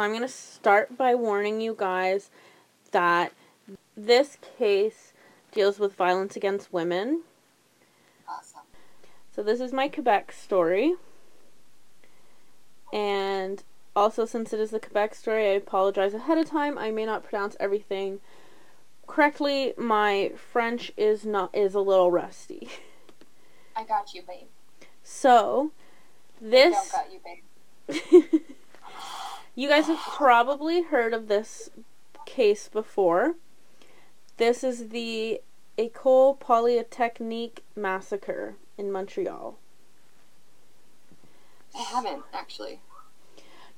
So I'm going to start by warning you guys that this case deals with violence against women. Awesome. So this is my Quebec story. And also since it is the Quebec story, I apologize ahead of time. I may not pronounce everything correctly. My French is not is a little rusty. I got you, babe. So, I this don't got you, babe. you guys have probably heard of this case before. This is the École Polytechnique massacre in Montreal. I haven't actually.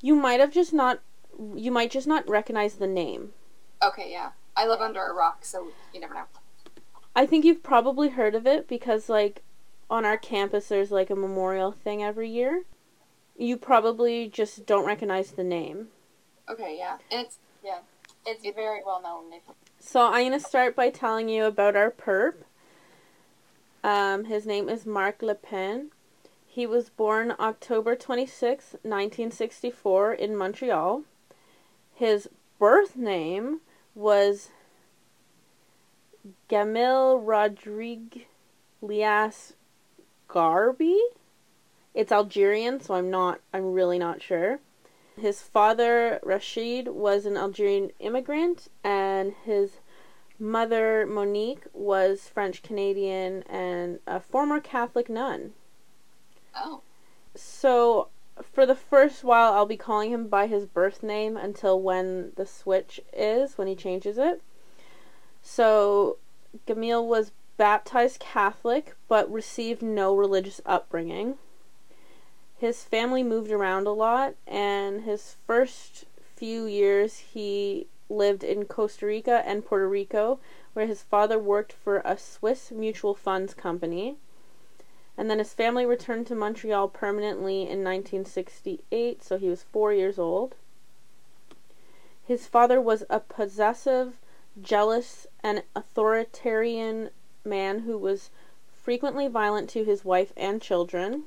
You might have just not you might just not recognize the name. Okay, yeah. I live under a rock, so you never know. I think you've probably heard of it because like on our campus there's like a memorial thing every year. You probably just don't recognize the name. Okay, yeah. It's Yeah, it's very well known. So I'm gonna start by telling you about our perp. Um, his name is Marc Lépine. He was born October 26, 1964 in Montreal. His birth name was Gamil Rodrigue Liass Gharbi. It's Algerian, so I'm not I'm really not sure. His father, Rashid, was an Algerian immigrant, and his mother, Monique, was French Canadian and a former Catholic nun. oh. So, for the first while, I'll be calling him by his birth name until when the switch is, when he changes it. So, Gamil was baptized Catholic but received no religious upbringing. His family moved around a lot, and his first few years he lived in Costa Rica and Puerto Rico, where his father worked for a Swiss mutual funds company. And then his family returned to Montreal permanently in 1968, so he was four years old. His father was a possessive, jealous, and authoritarian man who was frequently violent to his wife and children.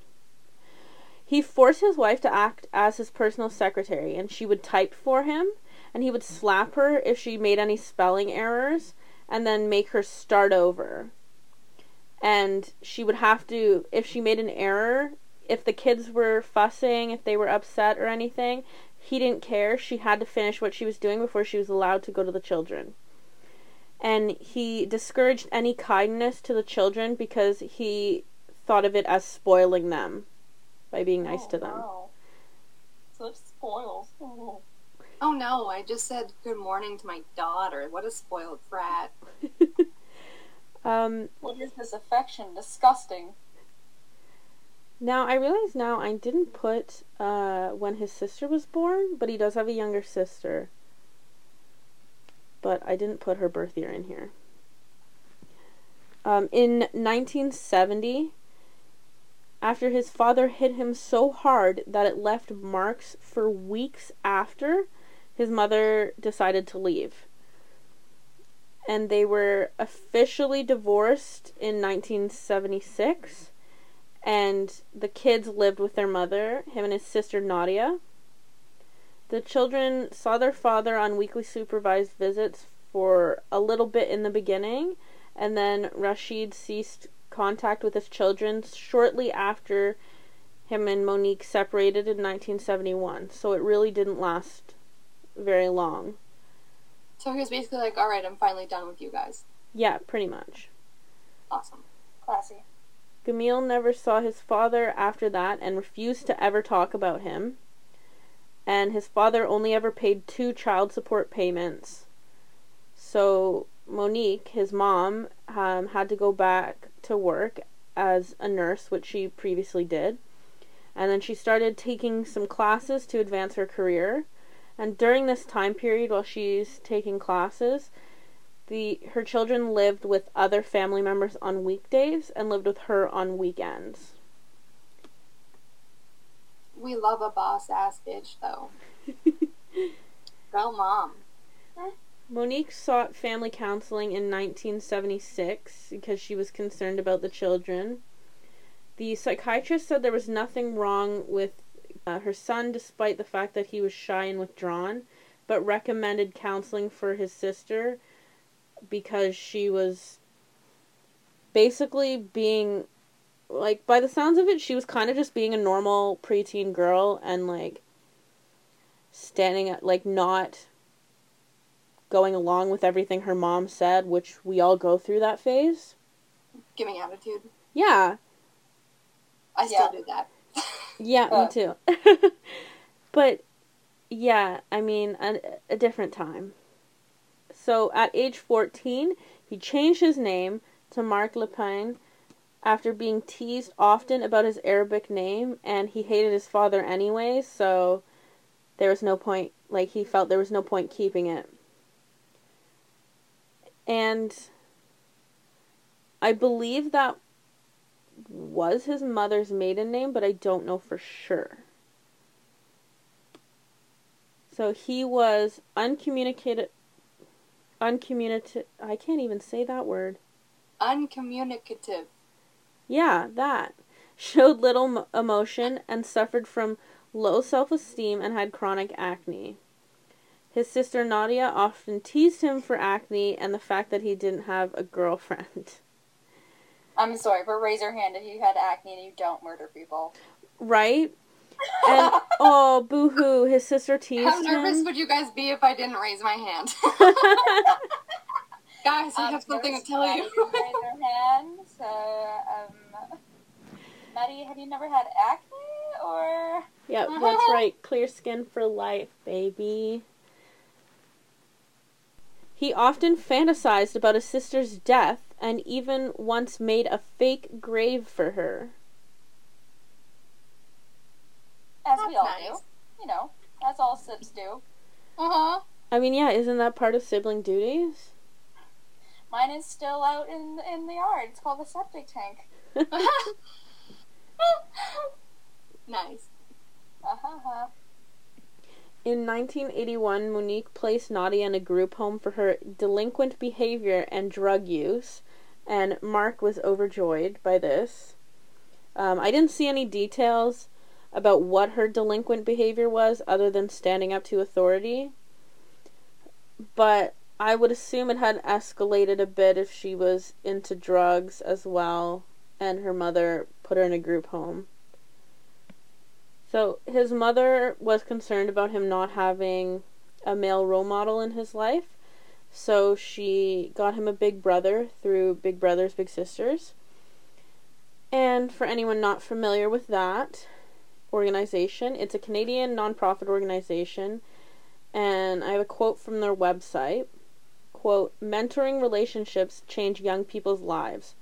He forced his wife to act as his personal secretary, and she would type for him, and he would slap her if she made any spelling errors, and then make her start over. And she would have to, if she made an error, if the kids were fussing, if they were upset or anything, he didn't care. She had to finish what she was doing before she was allowed to go to the children. And he discouraged any kindness to the children because he thought of it as spoiling them by being nice oh, to them. Wow. Such spoils. Oh. Oh no, I just said good morning to my daughter. What a spoiled brat. um, What is this affection? Disgusting. now I realize now I didn't put uh, when his sister was born, but he does have a younger sister. But I didn't put her birth year in here. Um, in 1970, after his father hit him so hard that it left marks for weeks after, his mother decided to leave. And they were officially divorced in 1976. And the kids lived with their mother, him and his sister Nadia. The children saw their father on weekly supervised visits for a little bit in the beginning, and then Rashid ceased contact with his children shortly after him and Monique separated in 1971. So it really didn't last very long. So he was basically like, alright, I'm finally done with you guys. Yeah, pretty much. Awesome. Classy. Gamil never saw his father after that and refused to ever talk about him. And his father only ever paid two child support payments. So Monique, his mom, um, had to go back to work as a nurse, which she previously did. And then she started taking some classes to advance her career. And during this time period, while she's taking classes, the her children lived with other family members on weekdays and lived with her on weekends. We love a boss ass bitch though. Go mom. Monique sought family counseling in 1976 because she was concerned about the children. The psychiatrist said there was nothing wrong with uh, her son despite the fact that he was shy and withdrawn, but recommended counseling for his sister because she was basically being like by the sounds of it she was kind of just being a normal preteen girl and like standing at like not going along with everything her mom said which we all go through that phase Giving attitude. yeah I still do that. yeah Uh. me too but yeah i mean a, a different time so at age 14 he changed his name to mark lepine after being teased often about his arabic name and he hated his father anyway so there was no point like he felt there was no point keeping it and i believe that was his mother's maiden name but i don't know for sure so he was uncommunicated uncommunicative i can't even say that word Uncommunicative. Yeah, that. Showed little emotion and suffered from low self esteem and had chronic acne. His sister Nadia often teased him for acne and the fact that he didn't have a girlfriend. I'm sorry, but raise your hand if you had acne and you don't murder people. Right? And oh, boo hoo, his sister teased How nervous him. would you guys be if I didn't raise my hand? Guys, I Um, have something there's to tell you. raise your hand, so um, Madi, have you never had acne or? Yep, that's right. Clear skin for life, baby. He often fantasized about his sister's death and even once made a fake grave for her. As That's we all nice. do, you know, as all sips do. Uh huh. I mean, yeah, isn't that part of sibling duties? Mine is still out in in the yard. It's called the septic tank. nice. Uh-huh. In 1981, Monique placed Nadia in a group home for her delinquent behavior and drug use, and Mark was overjoyed by this. Um, I didn't see any details about what her delinquent behavior was other than standing up to authority, but I would assume it had escalated a bit if she was into drugs as well, and her mother put her in a group home. So his mother was concerned about him not having a male role model in his life. So she got him a big brother through Big Brothers Big Sisters. And for anyone not familiar with that organization, it's a Canadian nonprofit organization and I have a quote from their website. Quote, mentoring relationships change young people's lives.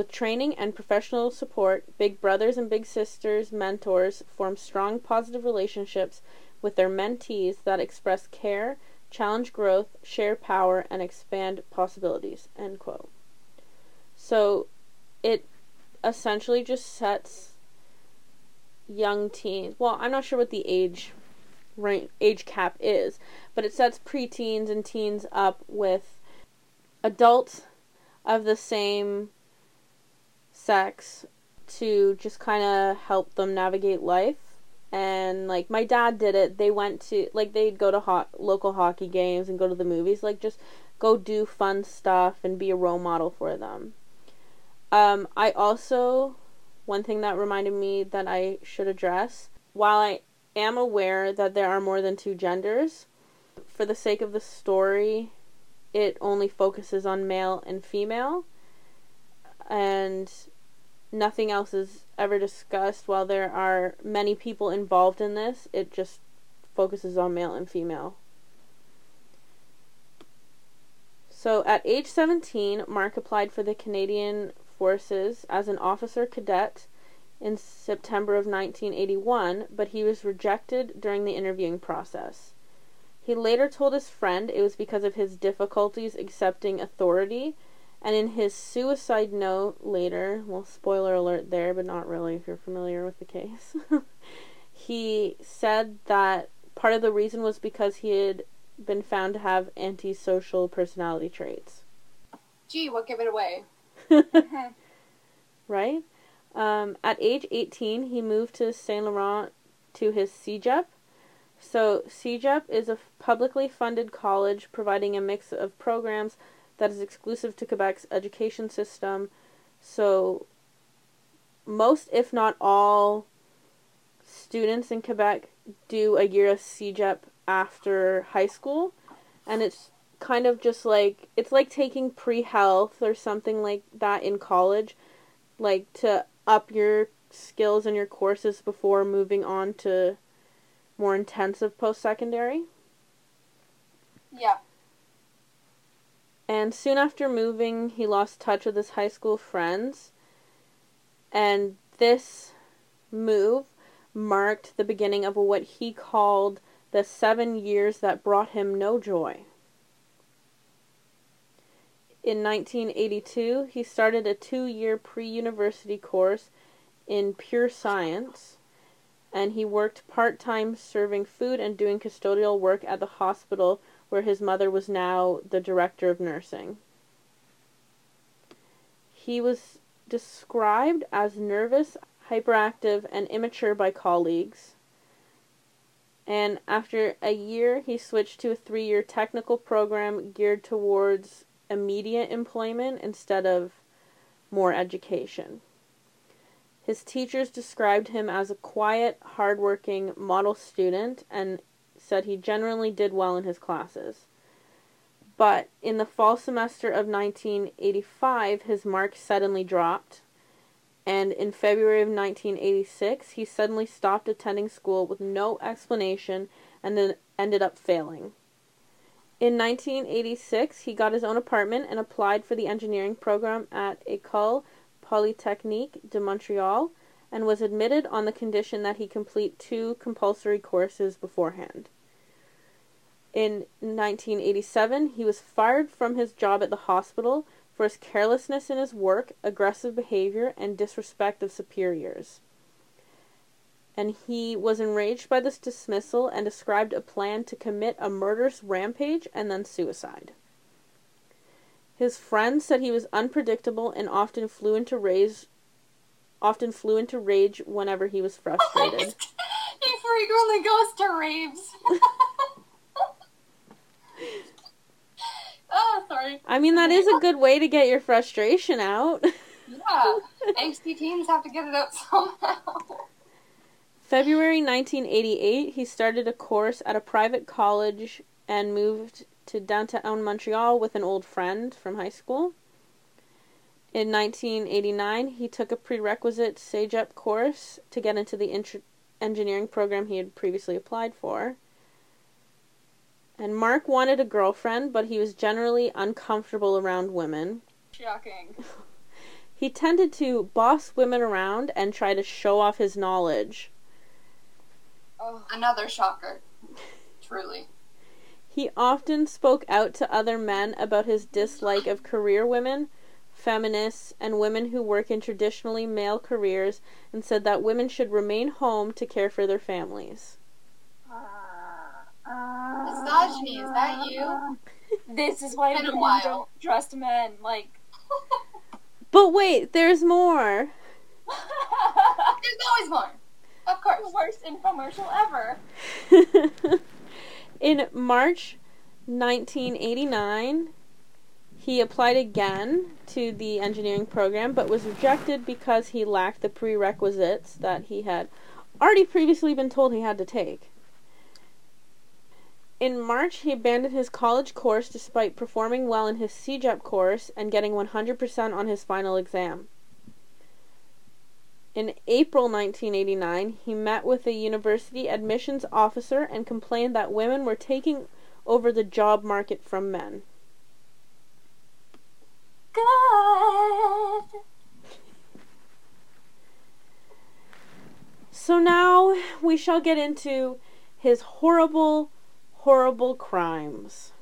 With training and professional support, Big Brothers and Big Sisters mentors form strong positive relationships with their mentees that express care, challenge growth, share power, and expand possibilities. End quote. So it essentially just sets young teens well, I'm not sure what the age range, age cap is, but it sets preteens and teens up with adults of the same sex to just kind of help them navigate life. And like my dad did it. They went to like they'd go to ho- local hockey games and go to the movies. Like just go do fun stuff and be a role model for them. Um, I also one thing that reminded me that I should address while I am aware that there are more than two genders, for the sake of the story, it only focuses on male and female, and nothing else is ever discussed. While there are many people involved in this, it just focuses on male and female. So at age 17, Mark applied for the Canadian Forces as an officer cadet in September of 1981, but he was rejected during the interviewing process. He later told his friend it was because of his difficulties accepting authority, and in his suicide note later, well, spoiler alert there, but not really if you're familiar with the case, he said that part of the reason was because he had been found to have antisocial personality traits. Gee, what gave it away? right? Um, at age 18, he moved to Saint Laurent, to his CEGEP. So, CEGEP is a publicly funded college providing a mix of programs that is exclusive to Quebec's education system. So, most, if not all, students in Quebec do a year of CEGEP after high school. And it's kind of just like it's like taking pre-health or something like that in college like to up your skills and your courses before moving on to more intensive post-secondary Yeah. And soon after moving he lost touch with his high school friends. And this move marked the beginning of what he called the 7 years that brought him no joy. In 1982, he started a two year pre university course in pure science, and he worked part time serving food and doing custodial work at the hospital where his mother was now the director of nursing. He was described as nervous, hyperactive, and immature by colleagues. And after a year, he switched to a three year technical program geared towards immediate employment instead of more education. His teachers described him as a quiet, hardworking model student and said he generally did well in his classes. But in the fall semester of 1985, his marks suddenly dropped, and in February of 1986, he suddenly stopped attending school with no explanation and then ended up failing. In 1986, he got his own apartment and applied for the engineering program at École Polytechnique de Montreal and was admitted on the condition that he complete two compulsory courses beforehand. In 1987, he was fired from his job at the hospital for his carelessness in his work, aggressive behavior, and disrespect of superiors and he was enraged by this dismissal and described a plan to commit a murderous rampage and then suicide. His friends said he was unpredictable and often flew into rage often flew into rage whenever he was frustrated. he frequently goes to raves. oh, sorry. I mean that is a good way to get your frustration out. Yeah, angsty teens have to get it out somehow. February 1988, he started a course at a private college and moved to downtown Montreal with an old friend from high school. In 1989, he took a prerequisite CEGEP course to get into the engineering program he had previously applied for. And Mark wanted a girlfriend, but he was generally uncomfortable around women. Shocking. He tended to boss women around and try to show off his knowledge. Oh. Another shocker. Truly. He often spoke out to other men about his dislike of career women, feminists, and women who work in traditionally male careers and said that women should remain home to care for their families. Misogyny, is that you? This is why Been a women don't trust men. Like, But wait, there's more. There's always more. Of the course. worst infomercial ever. In March 1989, he applied again to the engineering program but was rejected because he lacked the prerequisites that he had already previously been told he had to take. In March, he abandoned his college course despite performing well in his CEGEP course and getting 100% on his final exam. In April 1989, he met with a university admissions officer and complained that women were taking over the job market from men. God. So now we shall get into his horrible, horrible crimes.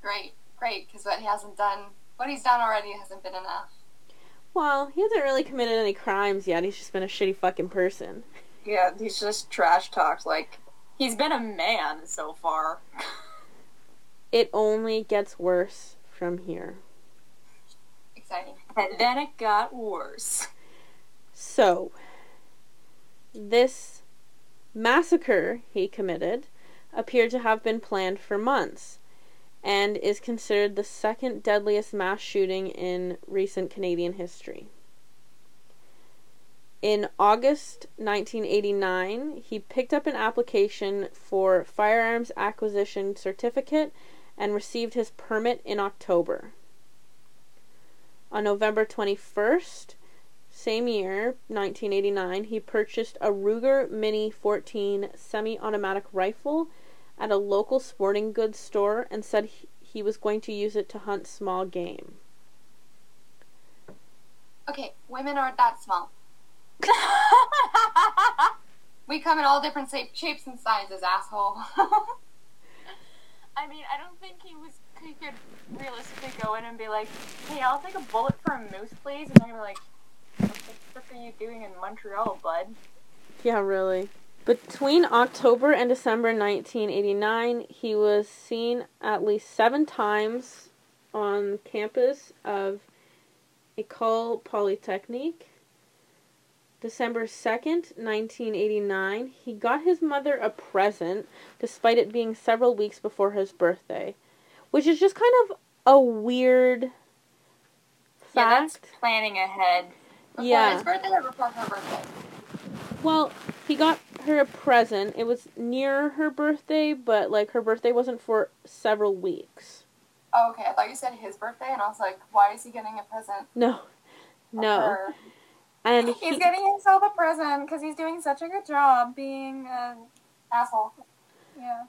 Great, great, because what he hasn't done, what he's done already hasn't been enough. Well, he hasn't really committed any crimes yet. He's just been a shitty fucking person. Yeah, he's just trash talked. Like, he's been a man so far. It only gets worse from here. Exciting. And then it got worse. So, this massacre he committed appeared to have been planned for months and is considered the second deadliest mass shooting in recent Canadian history. In August 1989, he picked up an application for firearms acquisition certificate and received his permit in October. On November 21st, same year, 1989, he purchased a Ruger Mini 14 semi automatic rifle at a local sporting goods store and said he, he was going to use it to hunt small game. Okay, women aren't that small. We come in all different shapes and sizes, asshole. I mean, I don't think he was. He could realistically go in and be like, "Hey, I'll take a bullet for a moose, please," and they're gonna be like, "What the frick are you doing in Montreal, bud?" Yeah, really. Between October and December 1989, he was seen at least seven times on campus of École Polytechnique. December 2nd, 1989, he got his mother a present despite it being several weeks before his birthday, which is just kind of a weird Yeah, that's fact. planning ahead. Before Yeah. his birthday or before her birthday? Well, he got her a present. It was near her birthday, but like her birthday wasn't for several weeks. Oh, okay. I thought you said his birthday, and I was like, why is he getting a present? No. No. her? And He's he, getting himself a present because he's doing such a good job being an Asshole. yeah.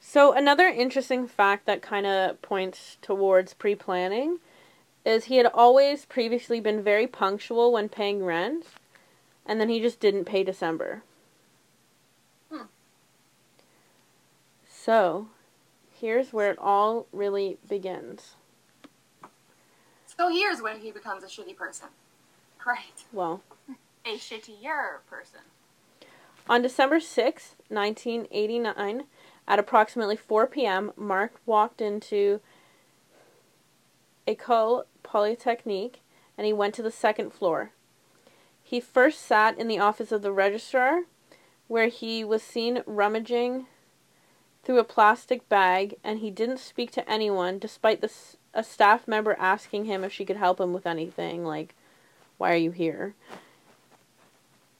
so another interesting fact that kind of points towards pre-planning is he had always previously been very punctual when paying rent, and then he just didn't pay December. So, here's where it all really begins. So here's when he becomes a shitty person. Great. Well, A shittier person. On December sixth, 1989, at approximately 4 p.m., Mark walked into École Polytechnique and he went to the second floor. He first sat in the office of the registrar, where he was seen rummaging through a plastic bag, and he didn't speak to anyone, despite the, a staff member asking him if she could help him with anything, like, why are you here?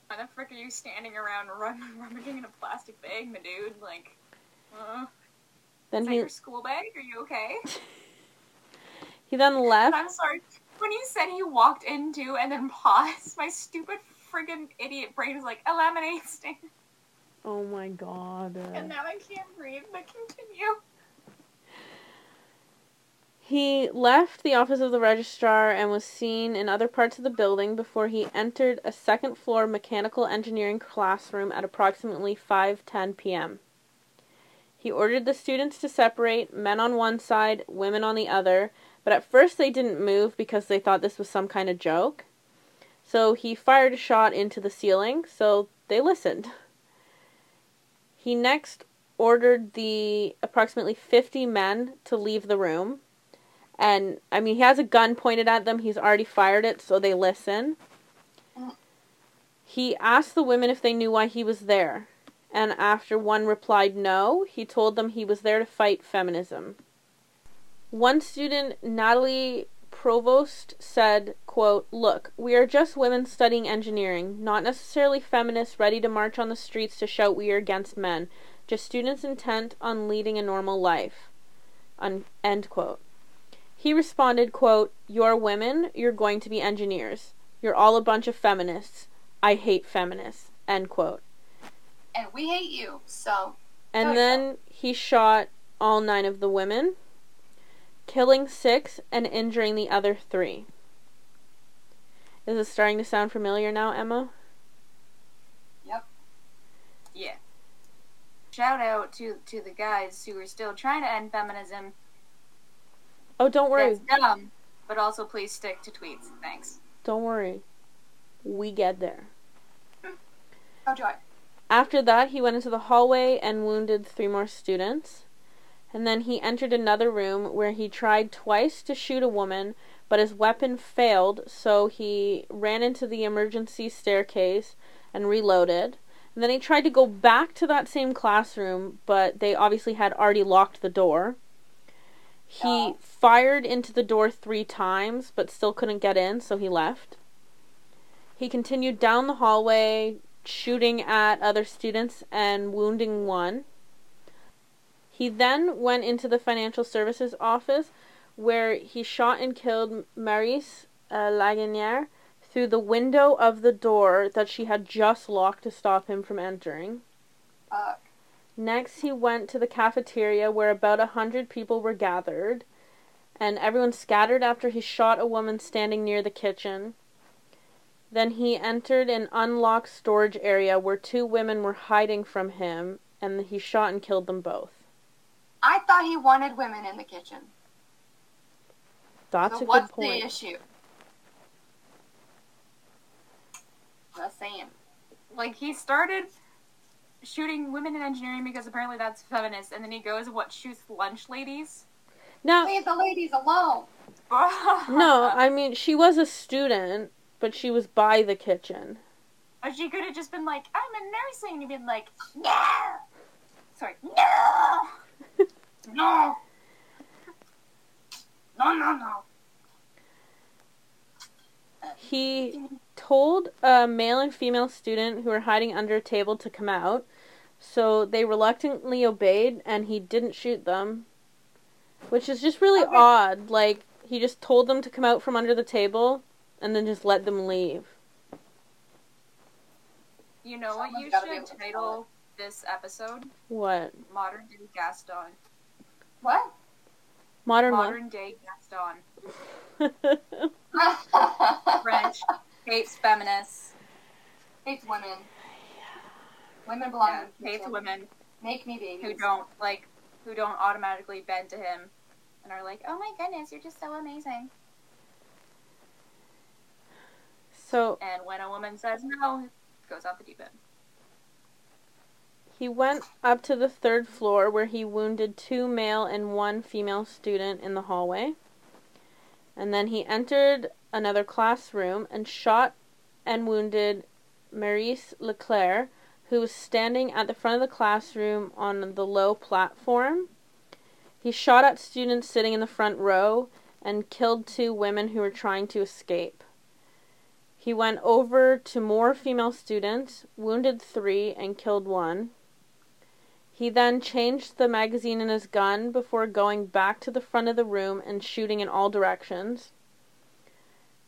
Why the frick are you standing around rum- rummaging in a plastic bag, my dude? Like, uh, Then is he, your school bag? Are you okay? he then left. I'm sorry. When you said he walked into and then paused, my stupid friggin' idiot brain was like, a lemonade stand. Oh my god. And now I can't breathe, but continue. He left the office of the registrar and was seen in other parts of the building before he entered a second floor mechanical engineering classroom at approximately 5:10 p.m. He ordered the students to separate, men on one side, women on the other, but at first they didn't move because they thought this was some kind of joke. So he fired a shot into the ceiling, so they listened. He next ordered the approximately 50 men to leave the room. And I mean, he has a gun pointed at them. He's already fired it, so they listen. He asked the women if they knew why he was there. And after one replied no, he told them he was there to fight feminism. One student, Nathalie Provost, said, quote, Look, we are just women studying engineering, not necessarily feminists ready to march on the streets to shout we are against men, just students intent on leading a normal life. Un- end quote. He responded, quote, You're women, you're going to be engineers. You're all a bunch of feminists. I hate feminists. End quote. And we hate you, so And then he shot all nine of the women, killing six and injuring the other three. Is it starting to sound familiar now, Emma? Yep. Yeah. Shout out to to the guys who are still trying to end feminism. Oh, don't worry. That's dumb. But also please stick to tweets. Thanks. Don't worry. We get there. oh joy. After that, he went into the hallway and wounded three more students. And then he entered another room where he tried twice to shoot a woman, but his weapon failed, so he ran into the emergency staircase and reloaded. And then he tried to go back to that same classroom, but they obviously had already locked the door. He fired into the door three times, but still couldn't get in, so he left. He continued down the hallway, shooting at other students and wounding one. He then went into the financial services office, where he shot and killed Maryse uh, Laganière through the window of the door that she had just locked to stop him from entering. Fuck. Next, he went to the cafeteria where about a hundred people were gathered, and everyone scattered after he shot a woman standing near the kitchen. Then he entered an unlocked storage area where two women were hiding from him, and he shot and killed them both. I thought he wanted women in the kitchen. That's so a what's good point. the issue? Just saying. Like he started shooting women in engineering because apparently that's feminist, and then he goes and what shoots lunch ladies. Now, Leave the ladies alone. no, I mean she was a student, but she was by the kitchen. Or she could have just been like, I'm a nursing, and been like, no! Sorry, no! No. No, no, no. He told a male and female student who were hiding under a table to come out, so they reluctantly obeyed and he didn't shoot them. Which is just really Okay. odd. Like, he just told them to come out from under the table and then just let them leave. You know what you should able to tell title this episode? What? Modern Day Gaston. What? Modern Modern Day Gaston. what? French. Hates feminists. Hates women. Women belong Yeah, in hates kitchen. women Make me babies. who don't, like, who don't automatically bend to him and are like, oh my goodness, you're just so amazing. so And when a woman says no, it goes off the deep end. He went up to the third floor where he wounded two male and one female student in the hallway. And then he entered another classroom and shot and wounded Maryse Leclair, who was standing at the front of the classroom on the low platform. He shot at students sitting in the front row and killed two women who were trying to escape. He went over to more female students, wounded three, and killed one. He then changed the magazine in his gun before going back to the front of the room and shooting in all directions.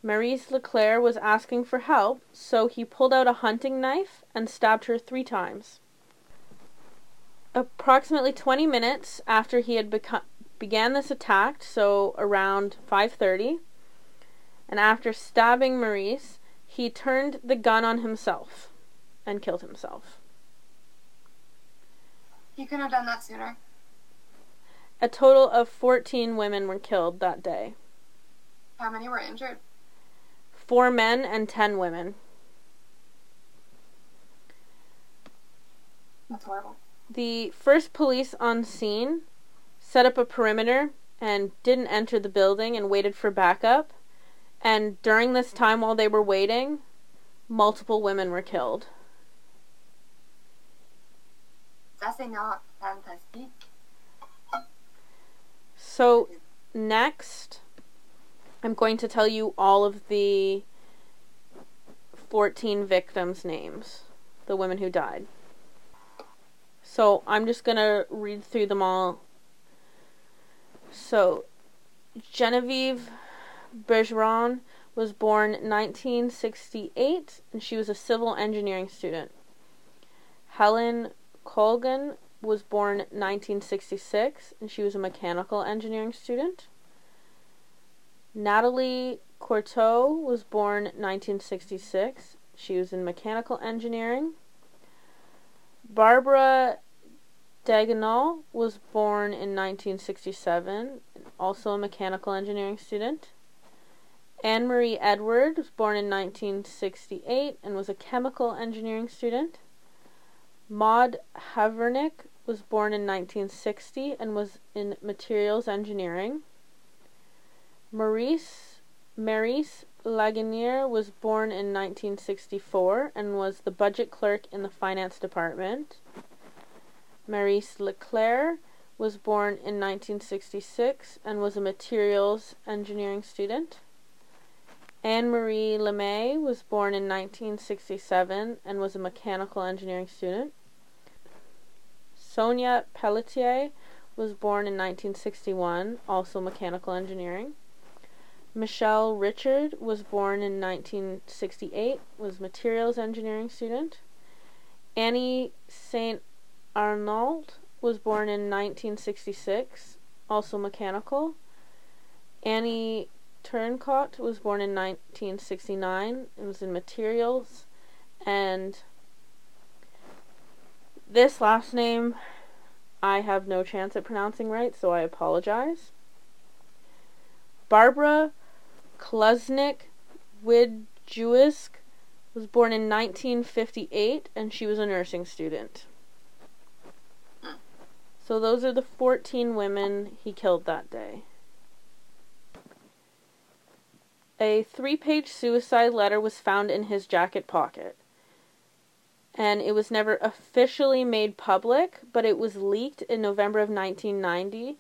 Maryse Leclair was asking for help, so he pulled out a hunting knife and stabbed her three times. Approximately 20 minutes after he had beco- began this attack, so around 5:30, and after stabbing Maryse, he turned the gun on himself and killed himself. He couldn't have done that sooner. A total of 14 women were killed that day. How many were injured? Four men and 10 women. That's horrible. The first police on scene set up a perimeter and didn't enter the building and waited for backup. And during this time, while they were waiting, multiple women were killed. Ça not fantastique. So, next, I'm going to tell you all of the 14 victims' names, the women who died. So, I'm just going to read through them all. So, Genevieve Bergeron was born 1968 and she was a civil engineering student. Helen Colgan was born 1966 and she was a mechanical engineering student. Nathalie Croteau was born 1966. She was in mechanical engineering. Barbara Dagenal was born in 1967, also a mechanical engineering student. Anne Marie Edward was born in 1968 and was a chemical engineering student. Maud Haviernick was born in 1960 and was in materials engineering. Maryse Maryse Laganière was born in 1964 and was the budget clerk in the finance department. Maryse Leclair was born in 1966 and was a materials engineering student. Anne Marie LeMay was born in 1967 and was a mechanical engineering student. Sonia Pelletier was born in 1961, also mechanical engineering. Michelle Richard was born in 1968, was materials engineering student. Annie St. Arnauld was born in 1966, also mechanical. Annie Turcotte was born in 1969 and was in materials. And this last name I have no chance at pronouncing right, so I apologize. Barbara Klucznik Widajewicz was born in 1958 and she was a nursing student. So those are the 14 women he killed that day. A three page suicide letter was found in his jacket pocket. And it was never officially made public, but it was leaked in November of 1990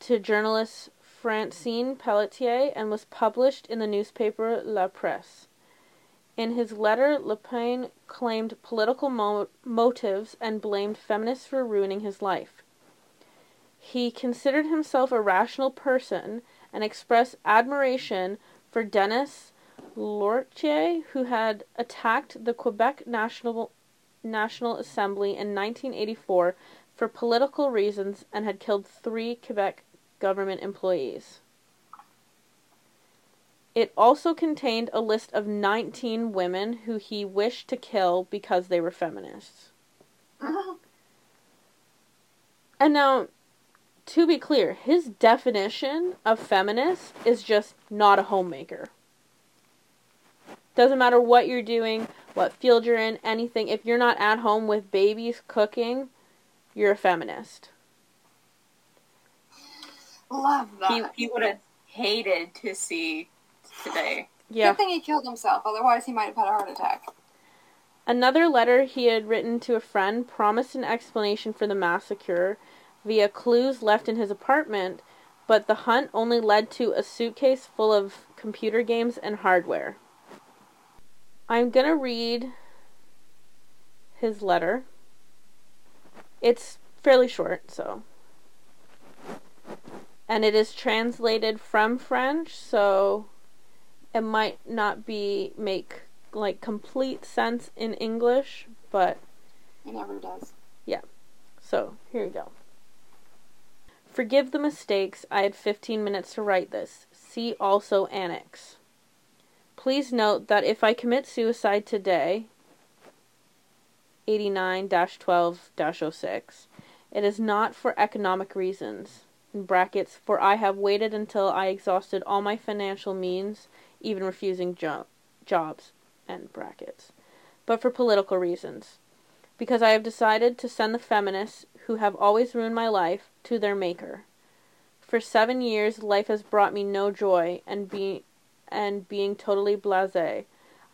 to journalist Francine Pelletier and was published in the newspaper La Presse. In his letter, Lépine claimed political mo- motives and blamed feminists for ruining his life. He considered himself a rational person and expressed admiration for Denis Lortie, who had attacked the Quebec National National Assembly in 1984 for political reasons and had killed three Quebec government employees. It also contained a list of 19 women who he wished to kill because they were feminists. and now, to be clear, his definition of feminist is just not a homemaker. Doesn't matter what you're doing, what field you're in, anything. If you're not at home with babies cooking, you're a feminist. Love that. He, he would have hated to see today. Yeah. Good thing he killed himself, otherwise he might have had a heart attack. Another letter he had written to a friend promised an explanation for the massacre via clues left in his apartment, but the hunt only led to a suitcase full of computer games and hardware. I'm going to read his letter. It's fairly short, so. And it is translated from French, so it might not be make like complete sense in English, but it never does. Yeah. So here we go. Forgive the mistakes. I had 15 minutes to write this. See also annex. Please note that if I commit suicide today, 89 12 06, it is not for economic reasons. In brackets, for I have waited until I exhausted all my financial means, even refusing jo- jobs, end brackets, but for political reasons. Because I have decided to send the feminists, who have always ruined my life, to their maker. For seven years, life has brought me no joy, and be and being totally blasé,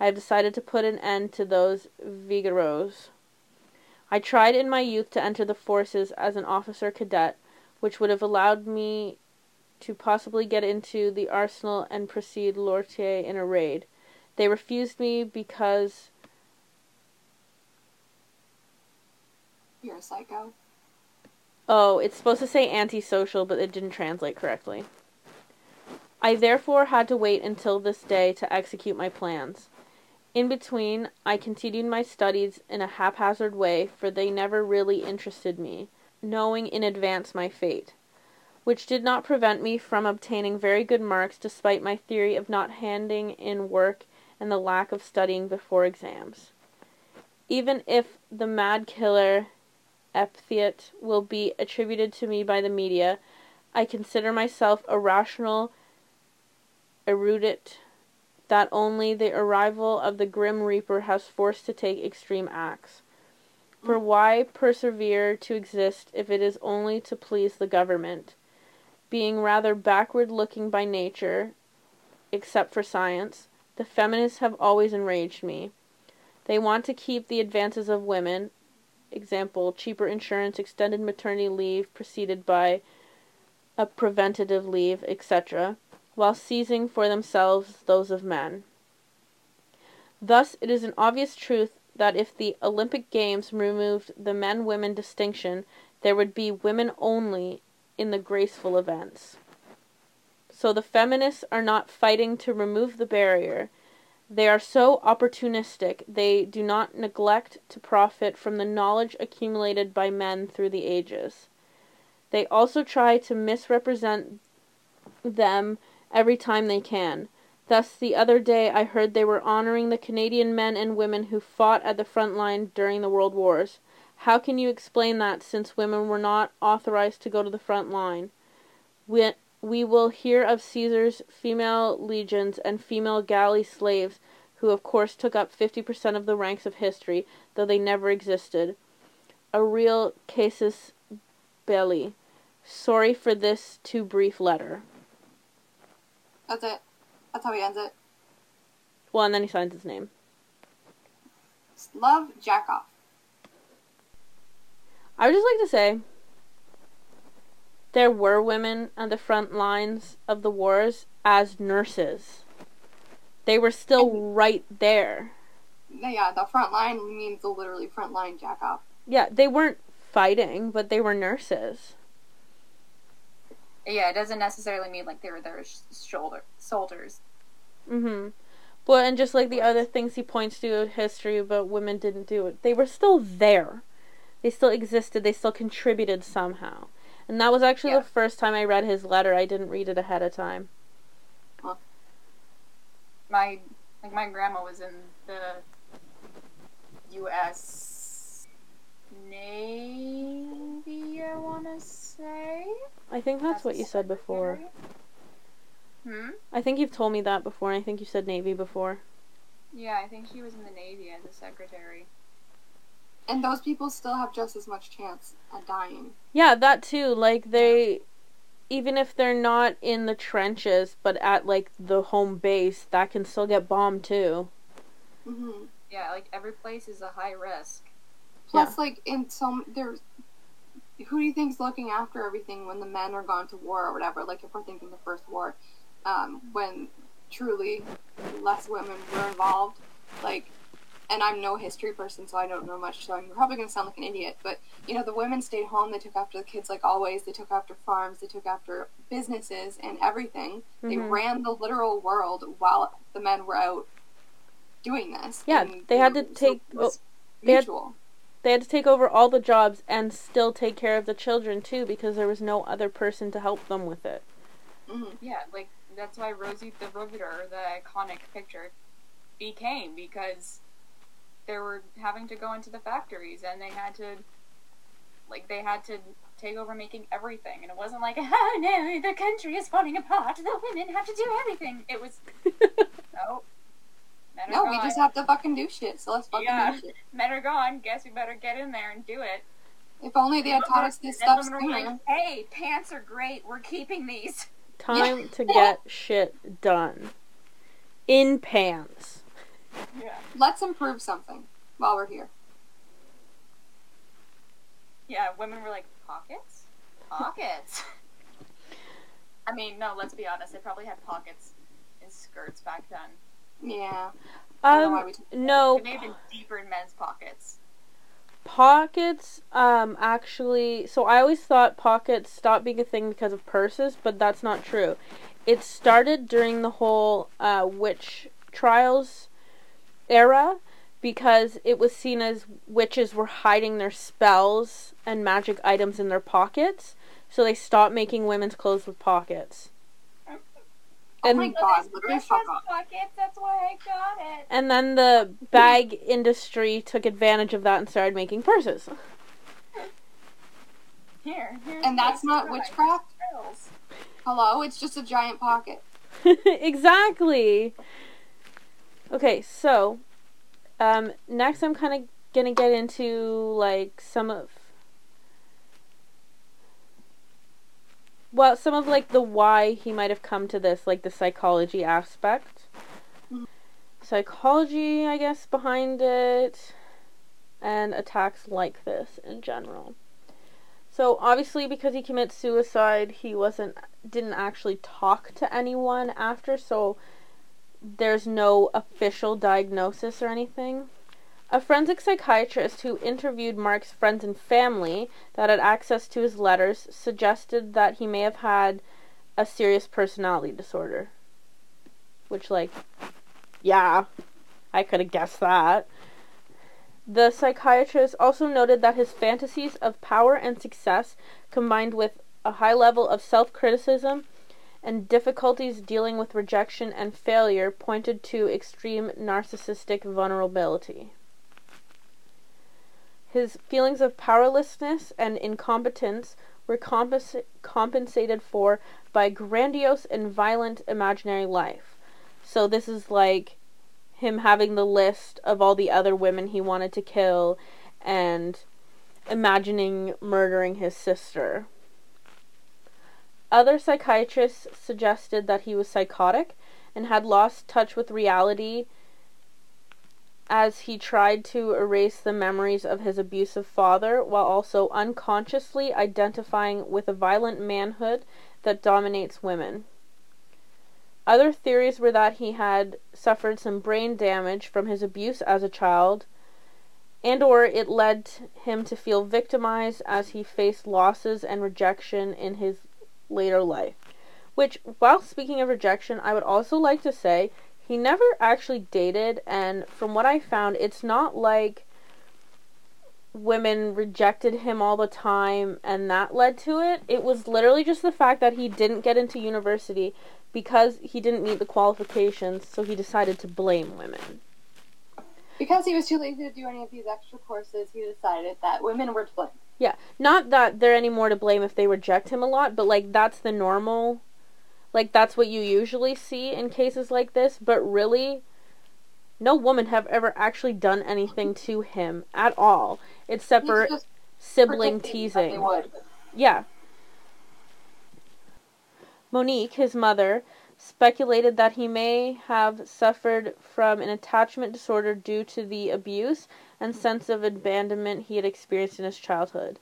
I have decided to put an end to those viragos. I tried in my youth to enter the forces as an officer cadet, which would have allowed me to possibly get into the arsenal and precede Lortie in a raid. They refused me because You're a psycho. Oh, it's supposed to say antisocial, but it didn't translate correctly. I therefore had to wait until this day to execute my plans. In between, I continued my studies in a haphazard way, for they never really interested me, knowing in advance my fate, which did not prevent me from obtaining very good marks despite my theory of not handing in work and the lack of studying before exams. Even if the mad killer epithet will be attributed to me by the media, I consider myself a rational erudite that only the arrival of the grim reaper has forced to take extreme acts. For mm. why persevere to exist if it is only to please the government? Being rather backward looking by nature, except for science, The feminists have always enraged me. They want to keep the advances of women, example, cheaper insurance, extended maternity leave preceded by a preventative leave, etc., while seizing for themselves those of men. Thus, it is an obvious truth that if the Olympic Games removed the men women distinction, there would be women only in the graceful events. So the feminists are not fighting to remove the barrier. They are so opportunistic, they do not neglect to profit from the knowledge accumulated by men through the ages. They also try to misrepresent them every time they can. Thus, the other day I heard they were honoring the Canadian men and women who fought at the front line during the World Wars. How can you explain that since women were not authorized to go to the front line? We will hear of Caesar's female legions and female galley slaves, who of course took up 50% of the ranks of history, though they never existed. A real casus belli. Sorry for this too brief letter. That's it. That's how he ends it. Well, and then he signs his name. Love jack off. I would just like to say there were women on the front lines of the wars as nurses. They were still right there. Yeah, the front line means the literally front line jack off. Yeah, they weren't fighting, but they were nurses. Yeah, it doesn't necessarily mean like they were their sh- shoulder soldiers. Mhm. Well, and just like the other things he points to in history about women didn't do it, they were still there. They still existed. They still contributed somehow. And that was actually Yeah. the first time I read his letter. I didn't read it ahead of time. Well, My like my grandma was in the U.S. Navy. I want to say. I think that's what you said before. Hmm. I think you've told me that before, and I think you said Navy before. Yeah, I think she was in the Navy as a secretary. And those people still have just as much chance at dying. Yeah, that too. Like they even if they're not in the trenches but at like the home base, that can still get bombed too. hmm Yeah, like every place is a high risk. Plus, like in some there's who do you think's looking after everything when the men are gone to war or whatever? Like if we're thinking the first war, um, when truly less women were involved, like. And I'm no history person, so I don't know much. So I'm probably going to sound like an idiot. But you know, the women stayed home. They took after the kids, like always. They took after farms. They took after businesses and everything. They Mhm. ran the literal world while the men were out doing this. Yeah, And, they had know, to so take- it was they had- They had to take over all the jobs and still take care of the children too because there was no other person to help them with it. Mhm. Yeah, like that's why Rosie the Riveter, the iconic picture, became because they were having to go into the factories and they had to, like, they had to take over making everything, and it wasn't like, oh no, the country is falling apart. The women have to do everything. It was no. Men No, we gone. just have to fucking do shit. So let's fucking Yeah. do shit. Men are gone. Guess we better get in there and do it. If only they had taught us this And stuff sooner. like, hey, pants are great. We're keeping these. Time to get shit done. In pants. Yeah. Let's improve something while we're here. Yeah, women were like, pockets? Pockets. I mean, no, let's be honest, they probably had pockets in skirts back then. Yeah. I don't know why Um we took no It may have been deeper in men's pockets. pockets um actually so I always thought pockets stopped being a thing because of purses, but that's not true. It started during the whole uh witch trials era because it was seen as witches were hiding their spells and magic items in their pockets, so they stopped making women's clothes with pockets. Oh And my god, literally fuck off. pockets, that's why I got it. and then the bag industry took advantage of that and started making purses. Here, here's And that's not witchcraft? Spells. Hello? It's just a giant pocket. exactly. Okay, so um next I'm kind of going to get into like some of well, some of like the why he might have come to this, like the psychology aspect. Mhm. psychology, I guess, behind it, and attacks like this in general. So obviously because he commits suicide, he wasn't didn't actually talk to anyone after, so there's no official diagnosis or anything. A forensic psychiatrist who interviewed Marc's friends and family that had access to his letters suggested that he may have had a serious personality disorder. Which, like, yeah, I could have guessed that. The psychiatrist also noted that his fantasies of power and success, combined with a high level of self criticism and difficulties dealing with rejection and failure, pointed to extreme narcissistic vulnerability. His feelings of powerlessness and incompetence were compens- compensated for by grandiose and violent imaginary life. So this is like him having the list of all the other women he wanted to kill and imagining murdering his sister. Other psychiatrists suggested that he was psychotic and had lost touch with reality as he tried to erase the memories of his abusive father while also unconsciously identifying with a violent manhood that dominates women. Other theories were that he had suffered some brain damage from his abuse as a child and or it led him to feel victimized as he faced losses and rejection in his later life. Which while speaking of rejection, I would also like to say he never actually dated, and from what I found, it's not like women rejected him all the time and that led to it. It was literally just the fact that he didn't get into university because he didn't meet the qualifications, so he decided to blame women. Because he was too lazy to do any of these extra courses, he decided that women were to blame. Yeah, not that they're any more to blame if they reject him a lot, but like that's the normal like that's what you usually see in cases like this, but really no woman have ever actually done anything to him at all except He's for sibling predicting that they teasing. Yeah. Monique, his mother, speculated that he may have suffered from an attachment disorder due to the abuse and sense of abandonment he had experienced in his childhood.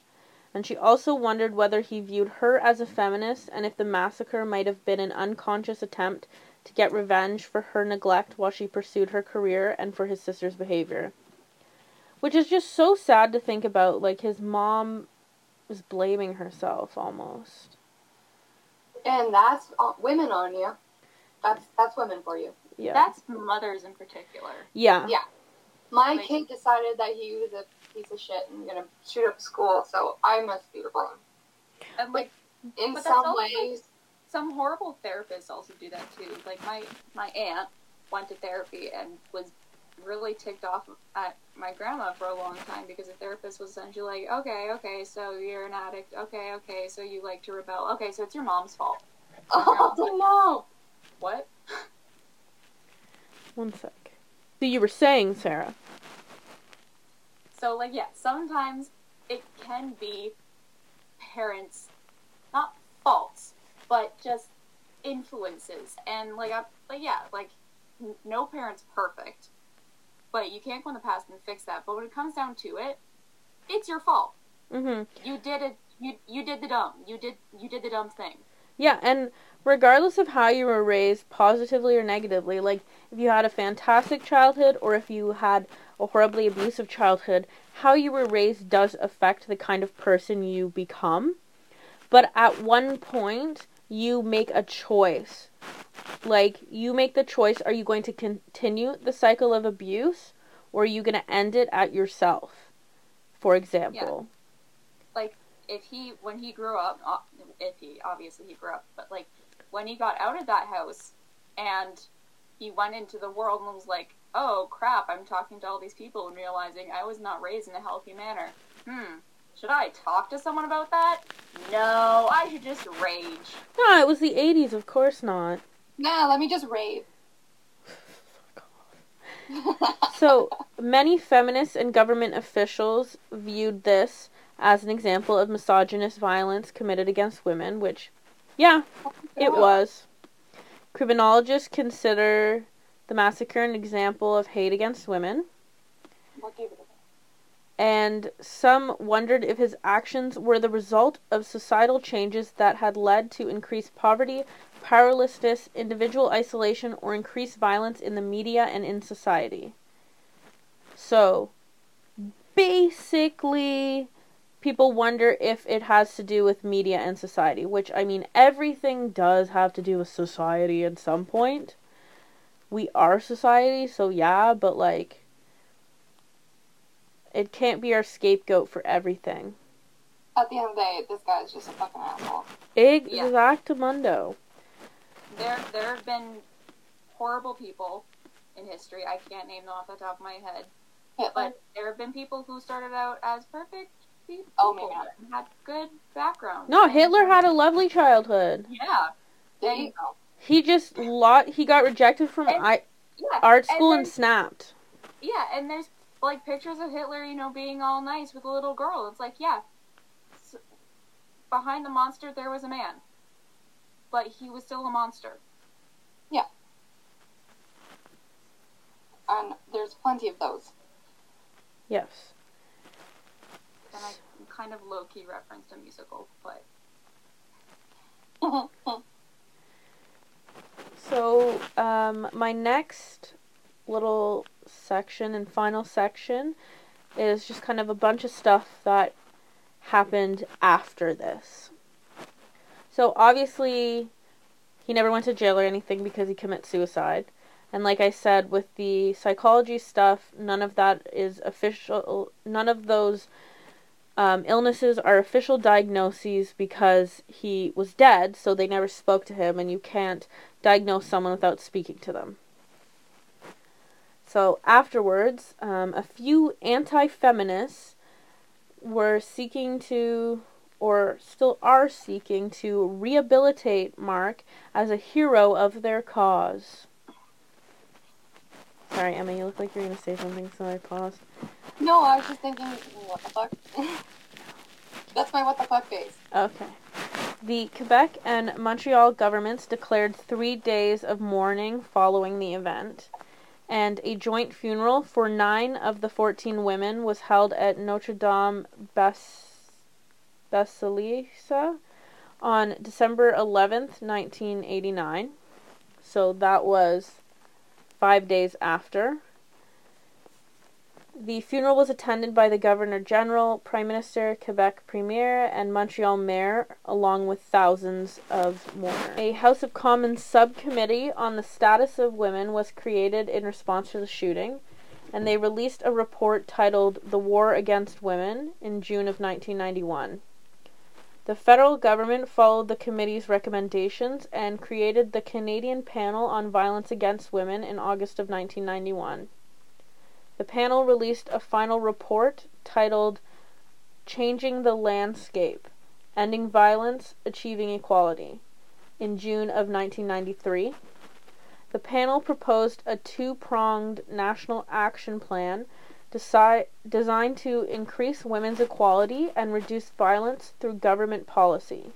And she also wondered whether he viewed her as a feminist and if the massacre might have been an unconscious attempt to get revenge for her neglect while she pursued her career and for his sister's behavior. Which is just so sad to think about. Like, his mom was blaming herself almost. And that's uh, women on you. That's that's women for you. Yeah. That's mothers in particular. yeah. Yeah. My Like- kid decided that he was a piece of shit and gonna shoot up school, so I must be to blame. And like In But some also, like, ways, some horrible therapists also do that too. Like my my aunt went to therapy and was really ticked off at my grandma for a long time because the therapist was essentially like, okay, okay, so you're an addict. Okay, okay, so you like to rebel. Okay, so it's your mom's fault. oh no. What? One sec. So you were saying, Sarah. So like yeah, sometimes it can be parents not faults, but just influences and like I like yeah, like n- no parent's perfect. But you can't go in the past and fix that. But when it comes down to it, it's your fault. Mhm. You did it you you did the dumb. You did you did the dumb thing. Yeah, and regardless of how you were raised, positively or negatively, like if you had a fantastic childhood or if you had a horribly abusive childhood, how you were raised does affect the kind of person you become. But at one point, you make a choice. Like, you make the choice are you going to continue the cycle of abuse or are you going to end it at yourself? For example. Like if he when he grew up, if he obviously he grew up, but like when he got out of that house and he went into the world and was like, "Oh crap, I'm talking to all these people and realizing I was not raised in a healthy manner." Hmm. Should I talk to someone about that? No, I should just rage. No, it was the 80s, of course not. Nah, let me just rave. So, many feminists and government officials viewed this as an example of misogynist violence committed against women, which, yeah, it was. Criminologists consider the massacre an example of hate against women. What gave it away? and some wondered if his actions were the result of societal changes that had led to increased poverty, powerlessness, individual isolation, or increased violence in the media and in society. So, basically, people wonder if it has to do with media and society, which, I mean, everything does have to do with society at some point. We are society, so yeah, but like it can't be our scapegoat for everything. At the end of the day, this guy's just a fucking asshole. Exactamundo. There, there have been horrible people in history. I can't name them off the top of my head, Hitler. but there have been people who started out as perfect pe- oh, people Oh, my God. and had good background. No, Hitler had a lovely childhood. Yeah, There you go. He just lot he got rejected from And- I, yeah. art school and there's- snapped. Yeah, and there's like pictures of Hitler, you know, being all nice with a little girl. It's like, yeah, s behind the monster there was a man, but he was still a monster. Yeah, and there's plenty of those. Yes. I kind of low key referenced a musical, but So, um, my next little section and final section is just kind of a bunch of stuff that happened after this. So, obviously, he never went to jail or anything because he commits suicide. And like I said, with the psychology stuff, none of that is official. None of those um, illnesses are official diagnoses because he was dead, so they never spoke to him, and you can't diagnose someone without speaking to them. So afterwards, um, a few anti-feminists were seeking to, or still are seeking to rehabilitate Marc as a hero of their cause. Sorry, Emma, you look like you're gonna say something, so I paused. No, I was just thinking, what the fuck? That's my what the fuck face. Okay. The Quebec and Montreal governments declared three days of mourning following the event, and a joint funeral for nine of the 14 women was held at Notre Dame Bas- Basilica on December 11th, 1989. So that was five days after. The funeral was attended by the Governor General, Prime Minister, Quebec Premier, and Montreal Mayor, along with thousands of mourners. A House of Commons subcommittee on the status of women was created in response to the shooting, and they released a report titled The War Against Women in June of 1991. The federal government followed the committee's recommendations and created the Canadian Panel on Violence Against Women in August of 1991. The panel released a final report titled Changing the Landscape Ending Violence, Achieving Equality in June of 1993. The panel proposed a two pronged national action plan desi- designed to increase women's equality and reduce violence through government policy.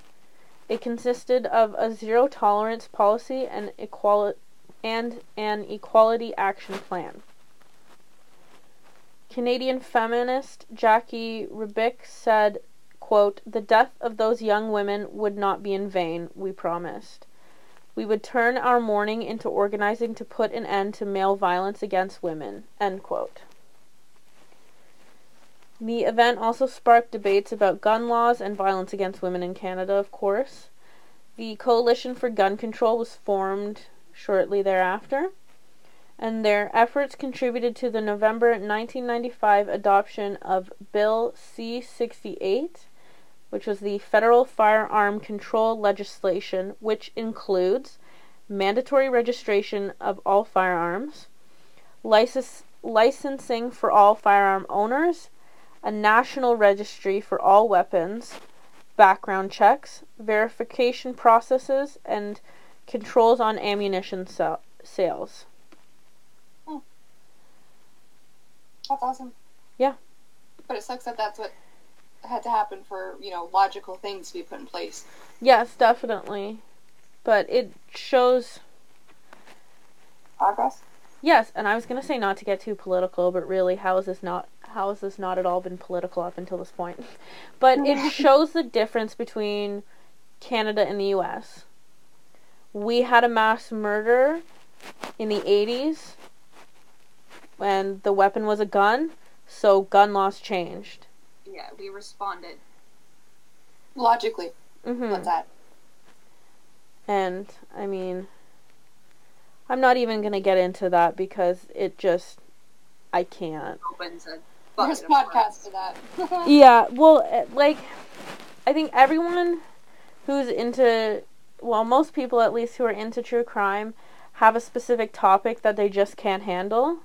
It consisted of a zero tolerance policy and, equali- and an equality action plan. Canadian feminist Jackie Rebick said, quote, The death of those young women would not be in vain, we promised. We would turn our mourning into organizing to put an end to male violence against women. End quote. The event also sparked debates about gun laws and violence against women in Canada, of course. The Coalition for Gun Control was formed shortly thereafter and their efforts contributed to the November 1995 adoption of Bill C 68, which was the federal firearm control legislation, which includes mandatory registration of all firearms, licensing for all firearm owners, a national registry for all weapons, background checks, verification processes, and controls on ammunition sal- sales. That's awesome. Yeah. But it sucks that that's what had to happen for, you know, logical things to be put in place. Yes, definitely. But it shows Progress? Yes, and I was gonna say not to get too political, but really, how is this not? How has this not at all been political up until this point? But it shows the difference between Canada and the U.S. We had a mass murder in the '80s when the weapon was a gun, so gun laws changed. Yeah, we responded. Logically, hmm what's that? And I mean, I'm not even gonna get into that because it just, I can't. Opens a There's bucket of podcasts for that. Yeah, well, eh, like, I think everyone who's into, well, most people at least who are into true crime have a specific topic that they just can't handle.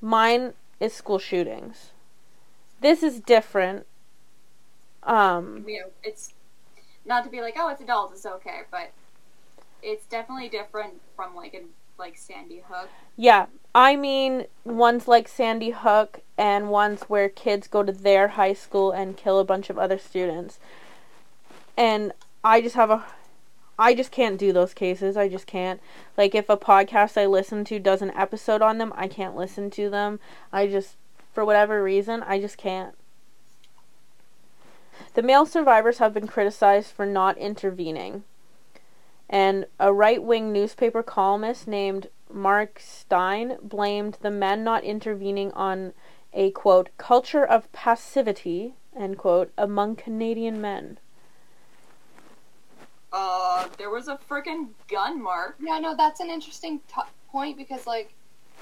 Mine is school shootings. This is different. Um, You know, it's not to be like, oh, it's adults, it's okay, but it's definitely different from like a like Sandy Hook. yeah, I mean ones like Sandy Hook and ones where kids go to their high school and kill a bunch of other students. And I just have a I just can't do those cases. I just can't. Like if a podcast I listen to does an episode on them, I can't listen to them. I just for whatever reason, I just can't. The male survivors have been criticized for not intervening. And a right wing newspaper columnist named Mark Steyn blamed the men not intervening on a quote culture of passivity end quote among Canadian men. Uh, there was a freaking gun mark. Yeah, no, that's an interesting t- point because, like,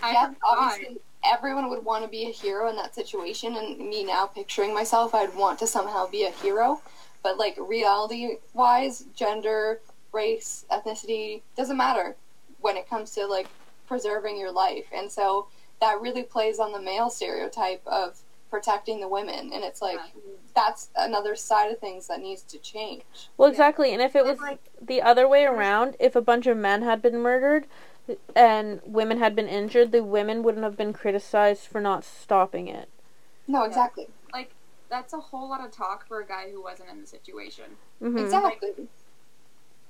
I yeah, obviously everyone would want to be a hero in that situation, and me now picturing myself, I'd want to somehow be a hero. But like reality wise, gender, race, ethnicity doesn't matter when it comes to like preserving your life, and so that really plays on the male stereotype of protecting the women, and it's like that's another side of things that needs to change. Well, Yeah. exactly. And if it was like- the other way around, if a bunch of men had been murdered and women had been injured, the women wouldn't have been criticized for not stopping it. No, Yeah. exactly, like that's a whole lot of talk for a guy who wasn't in the situation. hmm exactly.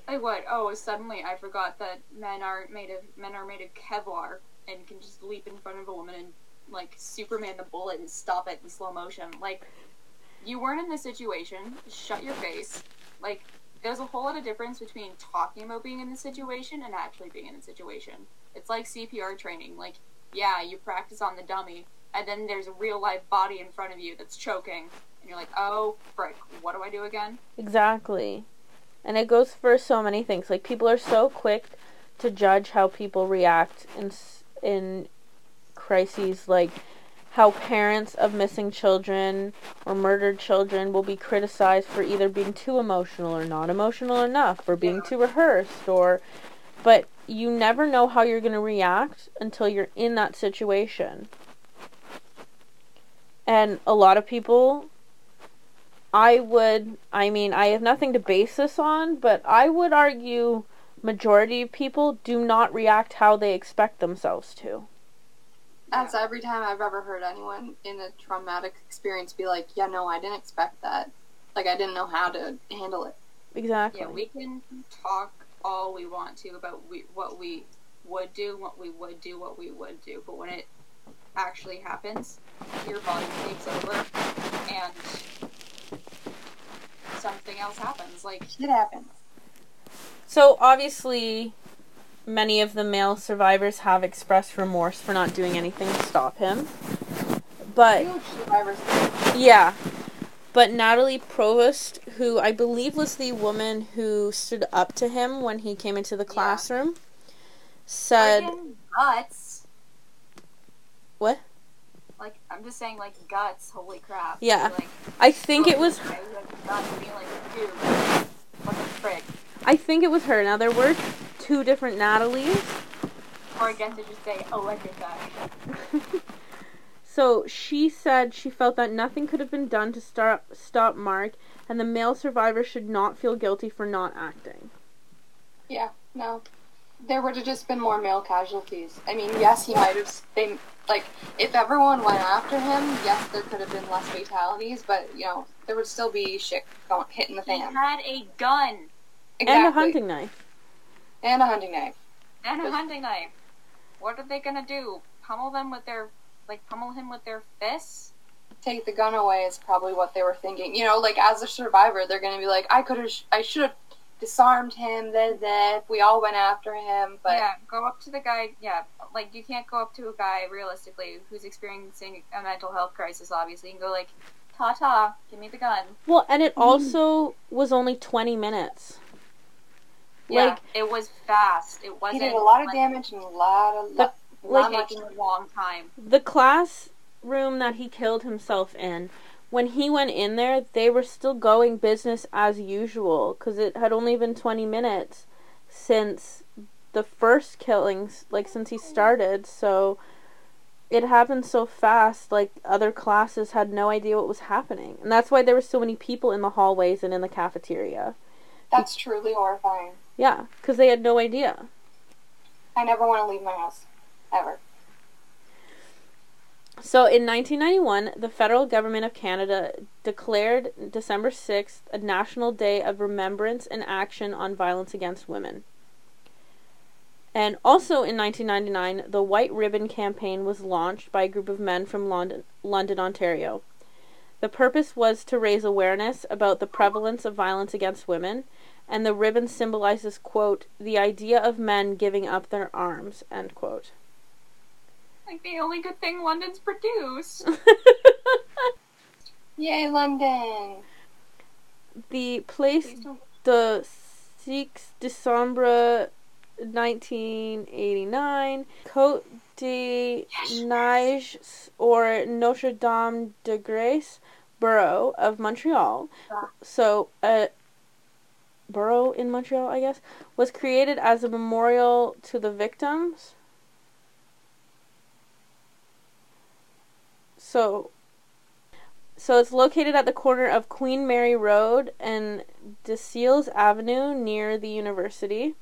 Like what? Oh, suddenly I forgot that men are made of men are made of Kevlar and can just leap in front of a woman and like Superman the bullet and stop it in slow motion. Like you weren't in the situation. Shut your face. Like there's a whole lot of difference between talking about being in the situation and actually being in the situation. It's like CPR training. Like yeah, you practice on the dummy, and then there's a real life body in front of you that's choking, and you're like, oh frick, what do I do again? Exactly. And it goes for so many things. Like people are so quick to judge how people react in in crises like how parents of missing children or murdered children will be criticized for either being too emotional or not emotional enough or being too rehearsed or but you never know how you're going to react until you're in that situation. And a lot of people I would, I mean, I have nothing to base this on, but I would argue majority of people do not react how they expect themselves to. That's every time I've ever heard anyone in a traumatic experience be like, "Yeah, no, I didn't expect that. Like, I didn't know how to handle it." Exactly. Yeah, we can talk all we want to about we, what we would do, what we would do, what we would do, but when it actually happens, your body takes over and something else happens. Like, Shit happens. So obviously, many of the male survivors have expressed remorse for not doing anything to stop him. But yeah, but Nathalie Provost, who I believe was the woman who stood up to him when he came into the Yeah. classroom, said, friggin' guts. What? Like, I'm just saying, like, guts, holy crap. Yeah. Like, I think it was I would not be like, dude, what the frick? I think it was her. Now there were two different Natalies. Or oh, I guess I should say electrified. So she said she felt that nothing could have been done to start, stop Marc, and the male survivor should not feel guilty for not acting. Yeah, no. There would have just been more male casualties. I mean, yes, he might have. They like if everyone went after him, yes, there could have been less fatalities, but you know, there would still be shit going hitting the fan. He fan. had a gun And a hunting knife. and a hunting knife. and a hunting knife. what are they gonna do? Pummel them with their like pummel him with their fists? Take the gun away is probably what they were thinking. You know, like as a survivor, they're gonna be like, I could have, I should have disarmed him. Then, then we all went after him, but yeah, go up to the guy. Yeah, like you can't go up to a guy realistically who's experiencing a mental health crisis. Obviously, and go like, "Ta ta, give me the gun." Well, and it mm-hmm. also was only 20 minutes. Yeah, Like- it was fast. It wasn't. He did a lot of like, damage and a lot of. The- like- taking a long time. The classroom that he killed himself in, when he went in there, they were still going business as usual because it had only been 20 minutes since the first killings, like since he started. So it happened so fast, like other classes had no idea what was happening. And that's why there were so many people in the hallways and in the cafeteria. That's truly horrifying. Yeah, because they had no idea. I never want to leave my house, ever. So in 1991, the federal government of Canada declared December 6th a National Day of Remembrance and Action on Violence Against Women. And also in 1999, the White Ribbon Campaign was launched by a group of men from London, London, Ontario. The purpose was to raise awareness about the prevalence of violence against women, and the ribbon symbolizes, quote, the idea of men giving up their arms, end quote. Like the only good thing London's produced. Yay, London! the place Please the 6 December 1989 Côte de Neige or Notre Dame de Grâce borough of Montreal. Ah. So a borough in Montreal, I guess, was created as a memorial to the victims. So so it's located at the corner of Queen Mary Road and Decelles Avenue near the university.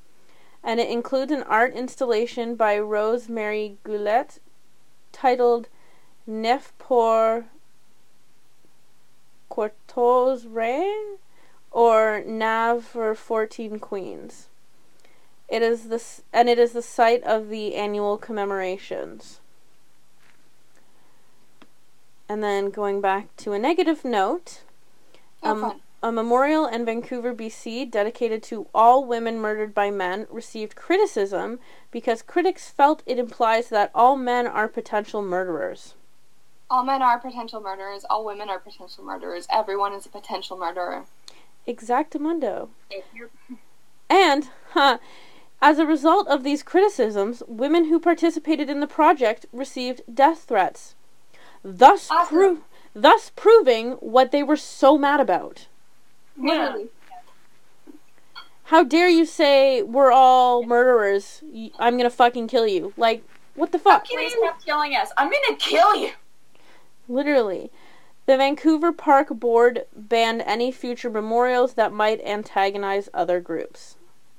And it includes an art installation by Rose-Marie Goulet titled Nef pour Quatorze Reines or Nav for 14 Queens. It is the and it is the site of the annual commemorations. And then going back to a negative note, Um, a memorial in Vancouver, BC, dedicated to all women murdered by men, received criticism because critics felt it implies that all men are potential murderers. All men are potential murderers. All women are potential murderers. Everyone is a potential murderer. Exactamundo. And, huh, as a result of these criticisms, women who participated in the project received death threats, thus, Awesome. pro- thus proving what they were so mad about. Literally. How dare you say we're all murderers? I'm gonna fucking kill you. Like, what the fuck? please stop killing us. I'm gonna kill you. Literally. The Vancouver Park Board banned any future memorials that might antagonize other groups.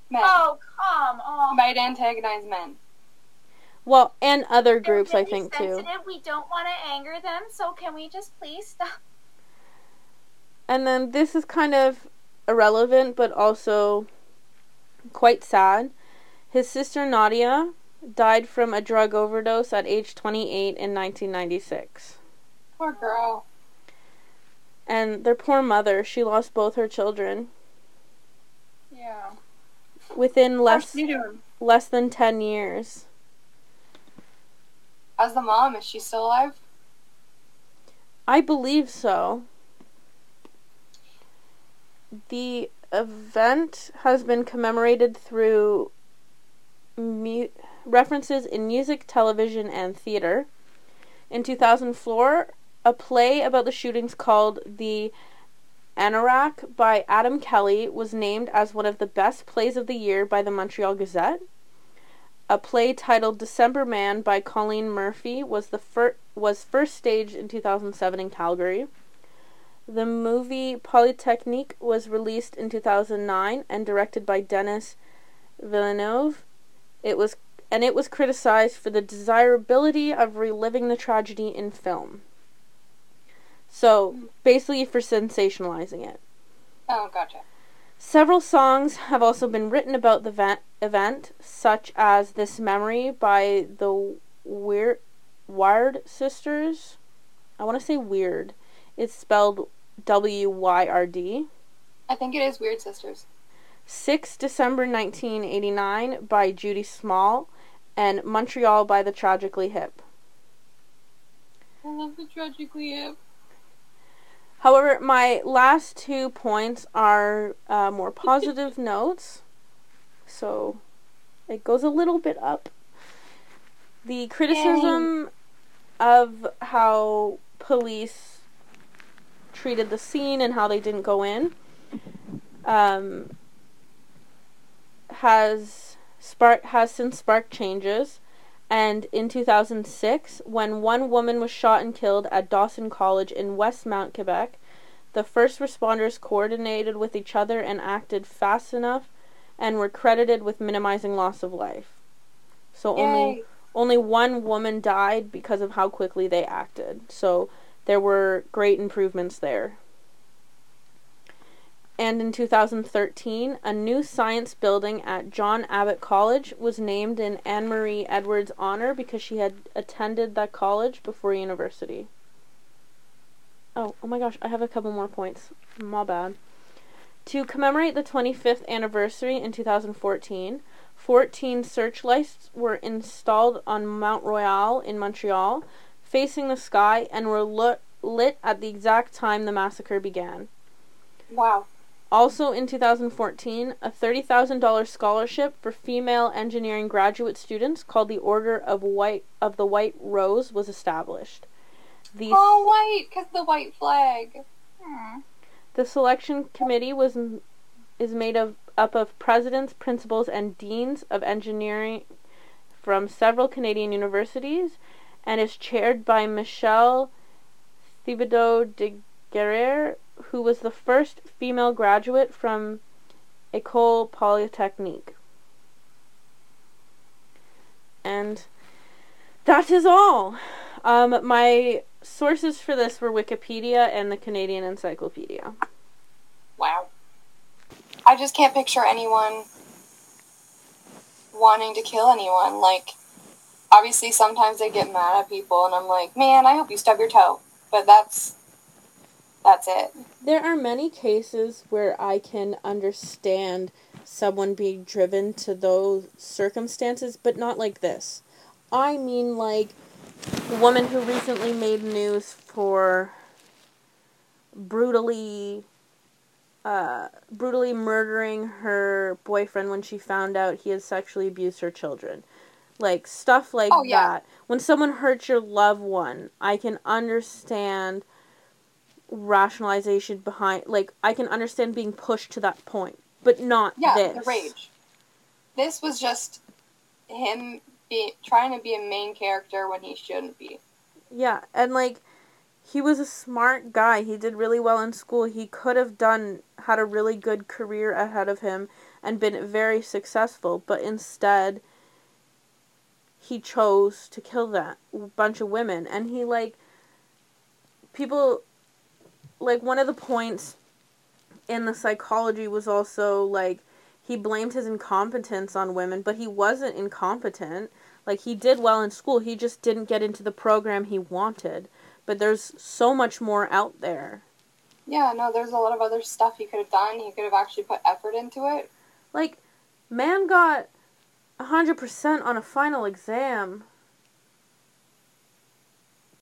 Men. Oh come on. Might antagonize men. Well, and other groups, They're I really think, too. sensitive. We don't want to anger them, so can we just please stop? And then this is kind of irrelevant, but also quite sad. His sister Nadia died from a drug overdose at age 28 in 1996. Poor girl. And their poor mother, she lost both her children Yeah. within less less than 10 years. As the mom? Is she still alive? I believe so. The event has been commemorated through mu- references in music, television, and theater. In 2004, a play about the shootings called The Anorak by Adam Kelly was named as one of the best plays of the year by the Montreal Gazette. A play titled December Man by Colleen Murphy was the fir- was first staged in 2007 in Calgary. The movie Polytechnique was released in 2009 and directed by Denis Villeneuve. It was and it was criticized for the desirability of reliving the tragedy in film. So, basically for sensationalizing it. Oh, gotcha. Several songs have also been written about the event, event such as This Memory by the Weird Wired Sisters. I want to say weird. It's spelled W Y R D. I think it is Weird Sisters. 6 December 1989 by Judy Small and Montreal by the Tragically Hip. I love the Tragically Hip. However, my last two points are uh, more positive notes, so it goes a little bit up. The criticism of how police treated the scene and how they didn't go in um, has spark has since sparked changes. And in 2006, when one woman was shot and killed at Dawson College in Westmount, Quebec, the first responders coordinated with each other and acted fast enough and were credited with minimizing loss of life. So only only one woman died because of how quickly they acted. So there were great improvements there. And in 2013, a new science building at John Abbott College was named in Anne Marie Edwards' honor because she had attended that college before university. Oh, oh my gosh, I have a couple more points. My bad. To commemorate the 25th anniversary in 2014, 14 searchlights were installed on Mount Royal in Montreal, facing the sky, and were lit, lit at the exact time the massacre began. Wow. Also in 2014, a $30,000 scholarship for female engineering graduate students called the Order of White of the White Rose was established. The Oh, white, because the white flag. Hmm. The selection committee was is made of up of presidents, principals, and deans of engineering from several Canadian universities, and is chaired by Michelle Thibodeau de Guerre, who was the first female graduate from École Polytechnique. And that is all. Um, my sources for this were Wikipedia and the Canadian Encyclopedia. Wow. I just can't picture anyone wanting to kill anyone. Like, obviously, sometimes they get mad at people, and I'm like, man, I hope you stub your toe. But that's that's it. There are many cases where I can understand someone being driven to those circumstances, but not like this. I mean, like the woman who recently made news for brutally, uh, brutally murdering her boyfriend when she found out he had sexually abused her children. Like stuff like Oh, yeah. that. When someone hurts your loved one, I can understand rationalization behind like I can understand being pushed to that point, but not Yeah, this. the rage. This was just him be trying to be a main character when he shouldn't be. Yeah, and like he was a smart guy. He did really well in school. He could have done had a really good career ahead of him and been very successful, but instead he chose to kill that bunch of women and he like people like one of the points in the psychology was also like he blamed his incompetence on women, but he wasn't incompetent. Like he did well in school, he just didn't get into the program he wanted. But there's so much more out there. Yeah, no, there's a lot of other stuff he could have done. He could have actually put effort into it. Like man got 100% on a final exam.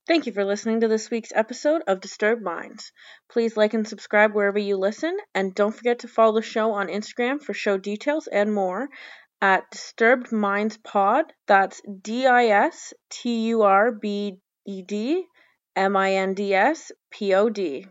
Thank you for listening to this week's episode of Disturbed Minds. Please like and subscribe wherever you listen, and don't forget to follow the show on Instagram for show details and more at Disturbed Minds Pod. That's D I S T U R B E D M I N D S P O D.